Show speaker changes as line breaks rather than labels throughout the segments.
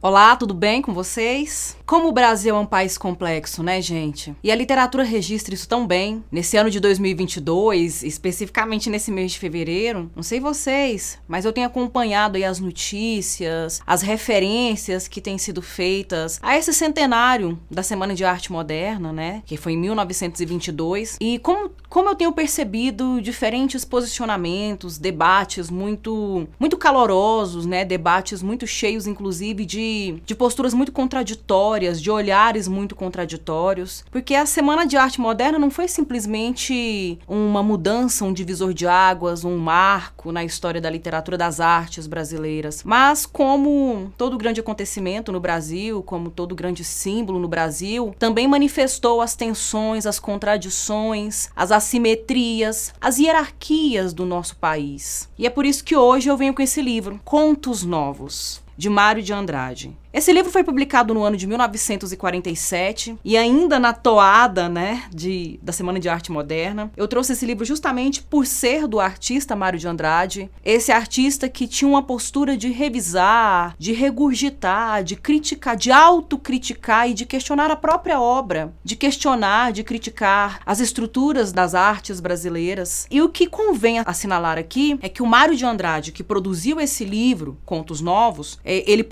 Olá, tudo bem com vocês? Como o Brasil é um país complexo, né, gente? E a literatura registra isso tão bem. Nesse ano de 2022, especificamente nesse mês de fevereiro, não sei vocês, mas eu tenho acompanhado aí as notícias, as referências que têm sido feitas a esse centenário da Semana de Arte Moderna, né, que foi em 1922, e como, como eu tenho percebido diferentes posicionamentos, debates muito muito calorosos, né, debates muito cheios inclusive de de, posturas muito contraditórias, de olhares muito contraditórios, porque a Semana de Arte Moderna não foi simplesmente uma mudança, um divisor de águas, um marco na história da literatura das artes brasileiras, mas como todo grande acontecimento no Brasil, como todo grande símbolo no Brasil, também manifestou as tensões, as contradições, as assimetrias, as hierarquias do nosso país. E é por isso que hoje eu venho com esse livro, Contos Novos de Mário de Andrade. Esse livro foi publicado no ano de 1947 e ainda na toada, né, de, da Semana de Arte Moderna. Eu trouxe esse livro justamente por ser do artista Mário de Andrade, esse artista que tinha uma postura de revisar, de regurgitar, de criticar, de autocriticar e de questionar a própria obra, de questionar, de criticar as estruturas das artes brasileiras. E o que convém assinalar aqui é que o Mário de Andrade, que produziu esse livro, Contos Novos, é, ele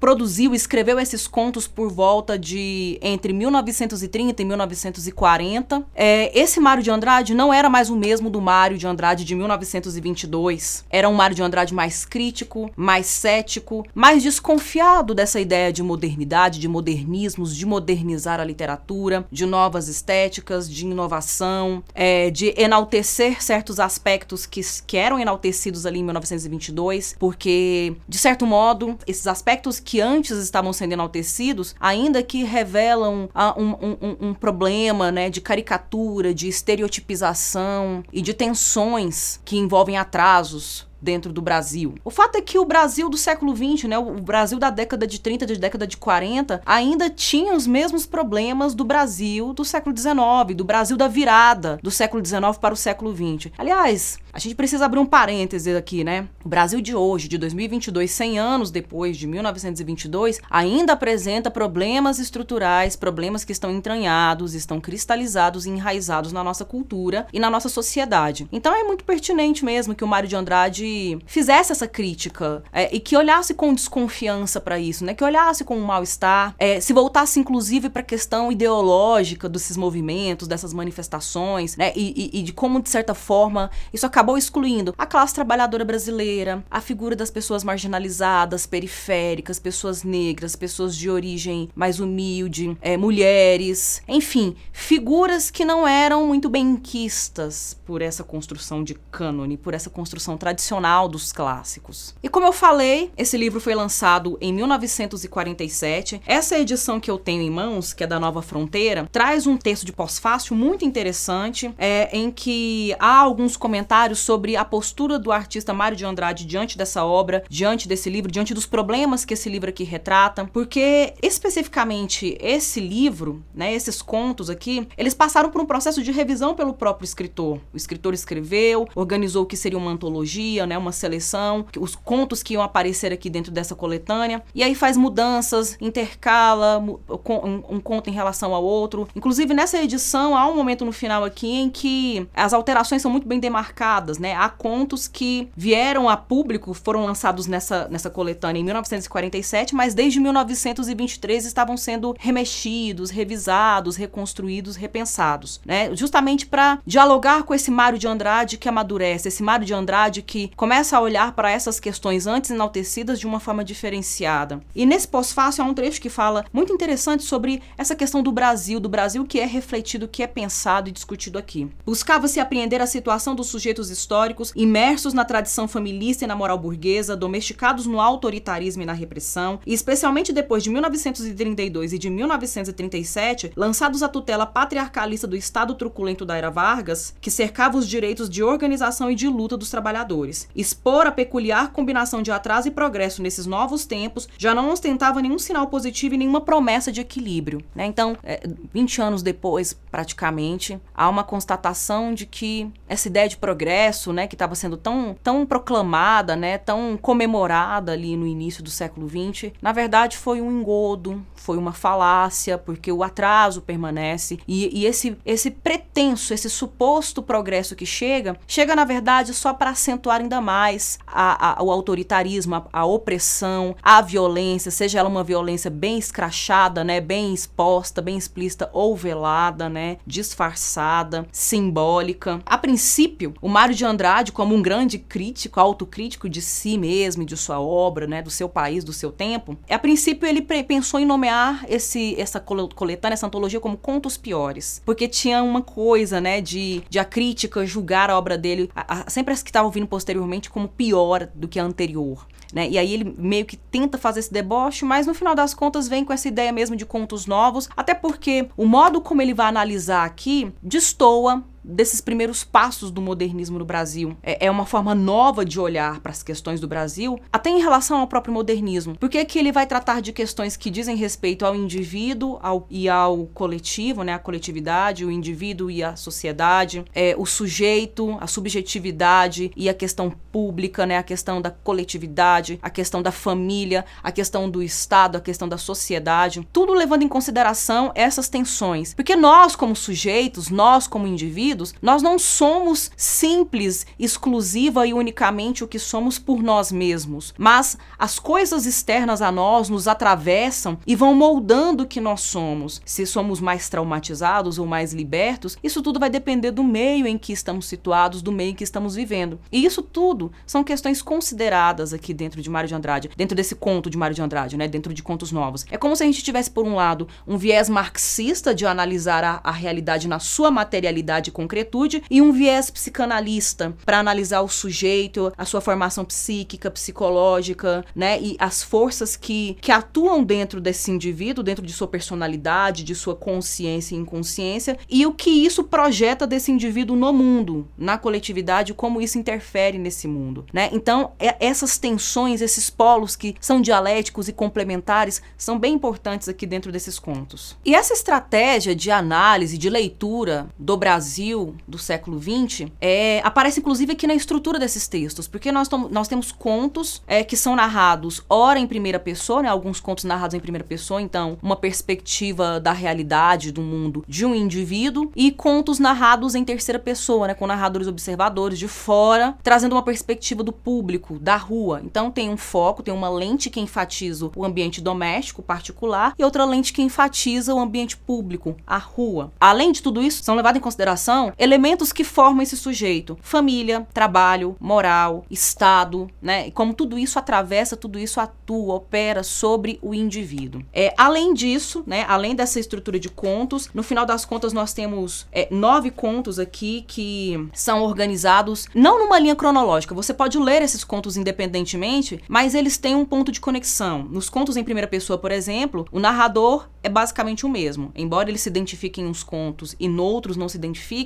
produziu escreveu esses contos por volta de entre 1930 e 1940. É, esse Mário de Andrade não era mais o mesmo do Mário de Andrade de 1922. Era um Mário de Andrade mais crítico, mais cético, mais desconfiado dessa ideia de modernidade, de modernismos, de modernizar a literatura, de novas estéticas, de inovação, é, de enaltecer certos aspectos que, que eram enaltecidos ali em 1922, porque, de certo modo, esses aspectos que antes estavam sendo enaltecidos, ainda que revelam ah, um, um, um problema né, de caricatura, de estereotipização e de tensões que envolvem atrasos dentro do Brasil. O fato é que o Brasil do século XX, né, o Brasil da década de 30, da década de 40, ainda tinha os mesmos problemas do Brasil do século XIX, do Brasil da virada do século XIX para o século XX. Aliás, a gente precisa abrir um parêntese aqui, né? O Brasil de hoje, de 2022, 100 anos depois de 1922, ainda apresenta problemas estruturais, problemas que estão entranhados, estão cristalizados e enraizados na nossa cultura e na nossa sociedade. Então é muito pertinente mesmo que o Mário de Andrade fizesse essa crítica é, e que olhasse com desconfiança para isso, né? Que olhasse com um mal-estar, é, se voltasse inclusive para a questão ideológica desses movimentos, dessas manifestações, né? E, e, e de como, de certa forma, isso acabou excluindo a classe trabalhadora brasileira, a figura das pessoas marginalizadas, periféricas, pessoas negras, pessoas de origem mais humilde, é, mulheres, enfim, figuras que não eram muito benquistas por essa construção de cânone, por essa construção tradicional dos clássicos. E como eu falei, esse livro foi lançado em 1947. Essa edição que eu tenho em mãos, que é da Nova Fronteira, traz um texto de pós-fácil muito interessante, é, em que há alguns comentários sobre a postura do artista Mário de Andrade diante dessa obra, diante desse livro, diante dos problemas que esse livro aqui retrata, porque especificamente esse livro, né, esses contos aqui, eles passaram por um processo de revisão pelo próprio escritor. O escritor escreveu, organizou o que seria uma antologia, né, uma seleção, os contos que iam aparecer aqui dentro dessa coletânea, e aí faz mudanças, intercala um, um conto em relação ao outro. Inclusive nessa edição há um momento no final aqui em que as alterações são muito bem demarcadas, né? Há contos que vieram a público, foram lançados nessa, nessa coletânea em 1947, mas desde 1923 estavam sendo remexidos, revisados, reconstruídos, repensados, né? Justamente para dialogar com esse Mário de Andrade que amadurece, esse Mário de Andrade que começa a olhar para essas questões antes enaltecidas de uma forma diferenciada. E nesse pós-fácil há um trecho que fala muito interessante sobre essa questão do Brasil, do Brasil que é refletido, que é pensado e discutido aqui. Buscava-se apreender a situação dos sujeitos históricos imersos na tradição familista e na moral burguesa, domesticados no autoritarismo e na repressão, e especialmente depois de 1932 e de 1937, lançados à tutela patriarcalista do Estado truculento da era Vargas, que cercava os direitos de organização e de luta dos trabalhadores Expor a peculiar combinação de atraso e progresso nesses novos tempos já não ostentava nenhum sinal positivo e nenhuma promessa de equilíbrio. Né? Então, é, 20 anos depois, praticamente, há uma constatação de que essa ideia de progresso, né, que estava sendo tão, tão proclamada, né, tão comemorada ali no início do século XX, na verdade foi um engodo, foi uma falácia, porque o atraso permanece e, e esse, esse pretenso, esse suposto progresso que chega, chega na verdade só para acentuar ainda mais a, a, o autoritarismo, a, a, opressão, a violência, seja ela uma violência bem escrachada, né, bem exposta, bem explícita ou velada, né, disfarçada, simbólica. A princípio, o Mário de Andrade, como um grande crítico, autocrítico de si mesmo de sua obra, né, do seu país, do seu tempo, a princípio ele pensou em nomear esse, essa coletânea, essa antologia como Contos Piores, porque tinha uma coisa, né, de, de a crítica julgar a obra dele, a, a, sempre as que estavam vindo posteriormente, como pior do que a anterior. Né? E aí ele meio que tenta fazer esse deboche, mas no final das contas vem com essa ideia mesmo de contos novos, até porque o modo como ele vai analisar aqui destoa desses primeiros passos do modernismo no Brasil. É, é uma forma nova de olhar para as questões do Brasil, até em relação ao próprio modernismo. Porque aqui ele vai tratar de questões que dizem respeito ao indivíduo ao, e ao coletivo, né? A coletividade, o indivíduo e a sociedade, é, o sujeito, a subjetividade e a questão pública, né? A questão da coletividade, a questão da família, a questão do Estado, a questão da sociedade. Tudo levando em consideração essas tensões. Porque nós, como sujeitos, nós, como indivíduos, nós não somos simples, exclusiva e unicamente o que somos por nós mesmos, mas as coisas externas a nós nos atravessam e vão moldando o que nós somos. Se somos mais traumatizados ou mais libertos, isso tudo vai depender do meio em que estamos situados, do meio em que estamos vivendo. E isso tudo são questões consideradas aqui dentro de Mário de Andrade, dentro desse conto de Mário de Andrade, né, dentro de contos novos. É como se a gente tivesse por um lado um viés marxista de analisar a, a realidade na sua materialidade concretude, e um viés psicanalista para analisar o sujeito, a sua formação psíquica, psicológica, né, e as forças que, que atuam dentro desse indivíduo, dentro de sua personalidade, de sua consciência e inconsciência, e o que isso projeta desse indivíduo no mundo, na coletividade, como isso interfere nesse mundo, né? Então, é, essas tensões, esses polos que são dialéticos e complementares, são bem importantes aqui dentro desses contos. E essa estratégia de análise, de leitura do Brasil Brasil do século XX é, aparece inclusive aqui na estrutura desses textos, porque nós, nós temos contos é, que são narrados ora em primeira pessoa, né, alguns contos narrados em primeira pessoa, então uma perspectiva da realidade do mundo de um indivíduo, e contos narrados em terceira pessoa, né, com narradores observadores de fora, trazendo uma perspectiva do público, da rua. Então tem um foco, tem uma lente que enfatiza o ambiente doméstico, particular, e outra lente que enfatiza o ambiente público, a rua. Além de tudo isso, são levados em consideração elementos que formam esse sujeito: família, trabalho, moral, Estado, né? E como tudo isso atravessa, tudo isso atua, opera sobre o indivíduo. É, além disso, né? Além dessa estrutura de contos, no final das contas nós temos é, nove contos aqui que são organizados não numa linha cronológica. Você pode ler esses contos independentemente, mas eles têm um ponto de conexão. Nos contos em primeira pessoa, por exemplo, o narrador é basicamente o mesmo. Embora eles se identifiquem em uns contos e noutros não se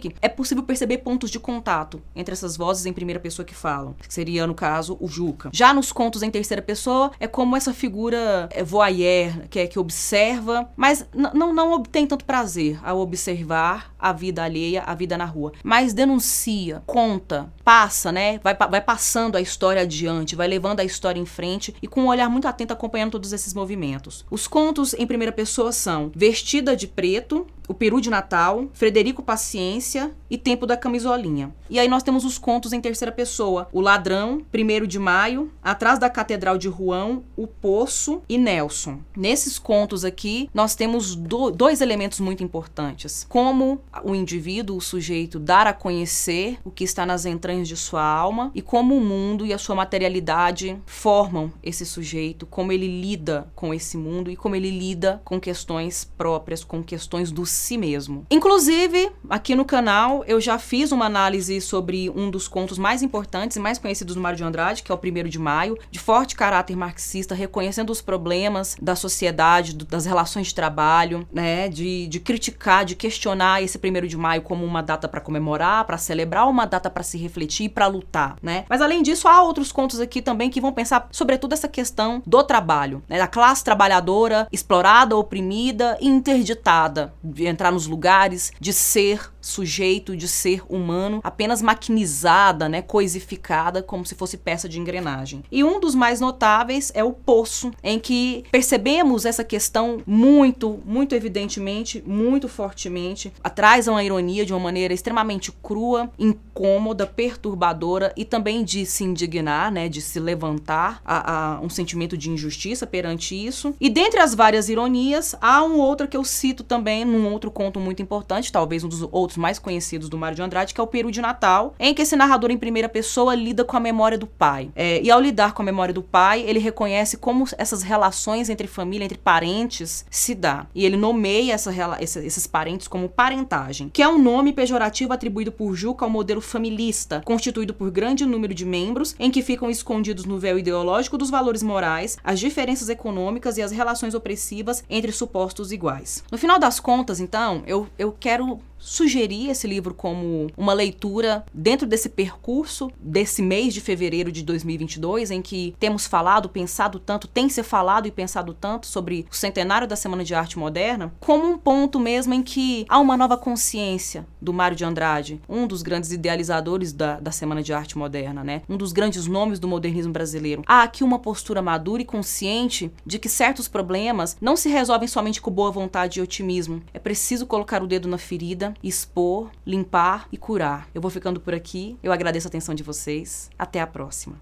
identifiquem, é possível perceber pontos de contato entre essas vozes em primeira pessoa que falam, que seria, no caso, o Juca. Já nos contos em terceira pessoa, é como essa figura é, voyeur, que é que observa, mas não, não obtém tanto prazer ao observar a vida alheia, a vida na rua, mas denuncia, conta, passa, né? Vai, vai passando a história adiante, vai levando a história em frente e com um olhar muito atento acompanhando todos esses movimentos. Os contos em primeira pessoa são Vestida de Preto, o Peru de Natal, Frederico Paciência e Tempo da Camisolinha. E aí nós temos os contos em terceira pessoa: O Ladrão, Primeiro de Maio, Atrás da Catedral de Juan, O Poço e Nelson. Nesses contos aqui, nós temos do, dois elementos muito importantes: como o indivíduo, o sujeito, dar a conhecer o que está nas entranhas de sua alma e como o mundo e a sua materialidade formam esse sujeito, como ele lida com esse mundo e como ele lida com questões próprias, com questões do si mesmo. Inclusive, aqui no canal eu já fiz uma análise sobre um dos contos mais importantes e mais conhecidos do Mário de Andrade, que é o Primeiro de Maio, de forte caráter marxista, reconhecendo os problemas da sociedade, das relações de trabalho, né, de, de criticar, de questionar esse Primeiro de Maio como uma data para comemorar, para celebrar, uma data para se refletir, para lutar, né? Mas além disso, há outros contos aqui também que vão pensar sobretudo essa questão do trabalho, né, da classe trabalhadora explorada, oprimida e interditada, de entrar nos lugares, de ser sujeito, de ser humano, apenas maquinizada, né, coisificada, como se fosse peça de engrenagem. E um dos mais notáveis é o Poço, em que percebemos essa questão muito, muito evidentemente, muito fortemente, traz uma ironia de uma maneira extremamente crua, incômoda, perturbadora e também de se indignar, né, de se levantar a, a um sentimento de injustiça perante isso. E dentre as várias ironias, há um outro que eu cito também num outro conto muito importante, talvez um dos outros contos mais conhecidos do Mário de Andrade, que é o Peru de Natal, em que esse narrador em primeira pessoa lida com a memória do pai. É, e ao lidar com a memória do pai, ele reconhece como essas relações entre família, entre parentes, se dá. E ele nomeia essa, esses parentes como parentagem, que é um nome pejorativo atribuído por Juca ao modelo familista, constituído por grande número de membros, em que ficam escondidos no véu ideológico dos valores morais, as diferenças econômicas e as relações opressivas entre supostos iguais. No final das contas, então, eu, eu quero sugerir esse livro como uma leitura dentro desse percurso desse mês de fevereiro de 2022, em que temos falado, pensado tanto, tem se falado e pensado tanto sobre o centenário da Semana de Arte Moderna, como um ponto mesmo em que há uma nova consciência do Mário de Andrade, um dos grandes idealizadores da, da Semana de Arte Moderna, né? Um dos grandes nomes do modernismo brasileiro. Há aqui uma postura madura e consciente de que certos problemas não se resolvem somente com boa vontade e otimismo. É preciso colocar o dedo na ferida expor, limpar e curar. Eu vou ficando por aqui. Eu agradeço a atenção de vocês. Até a próxima.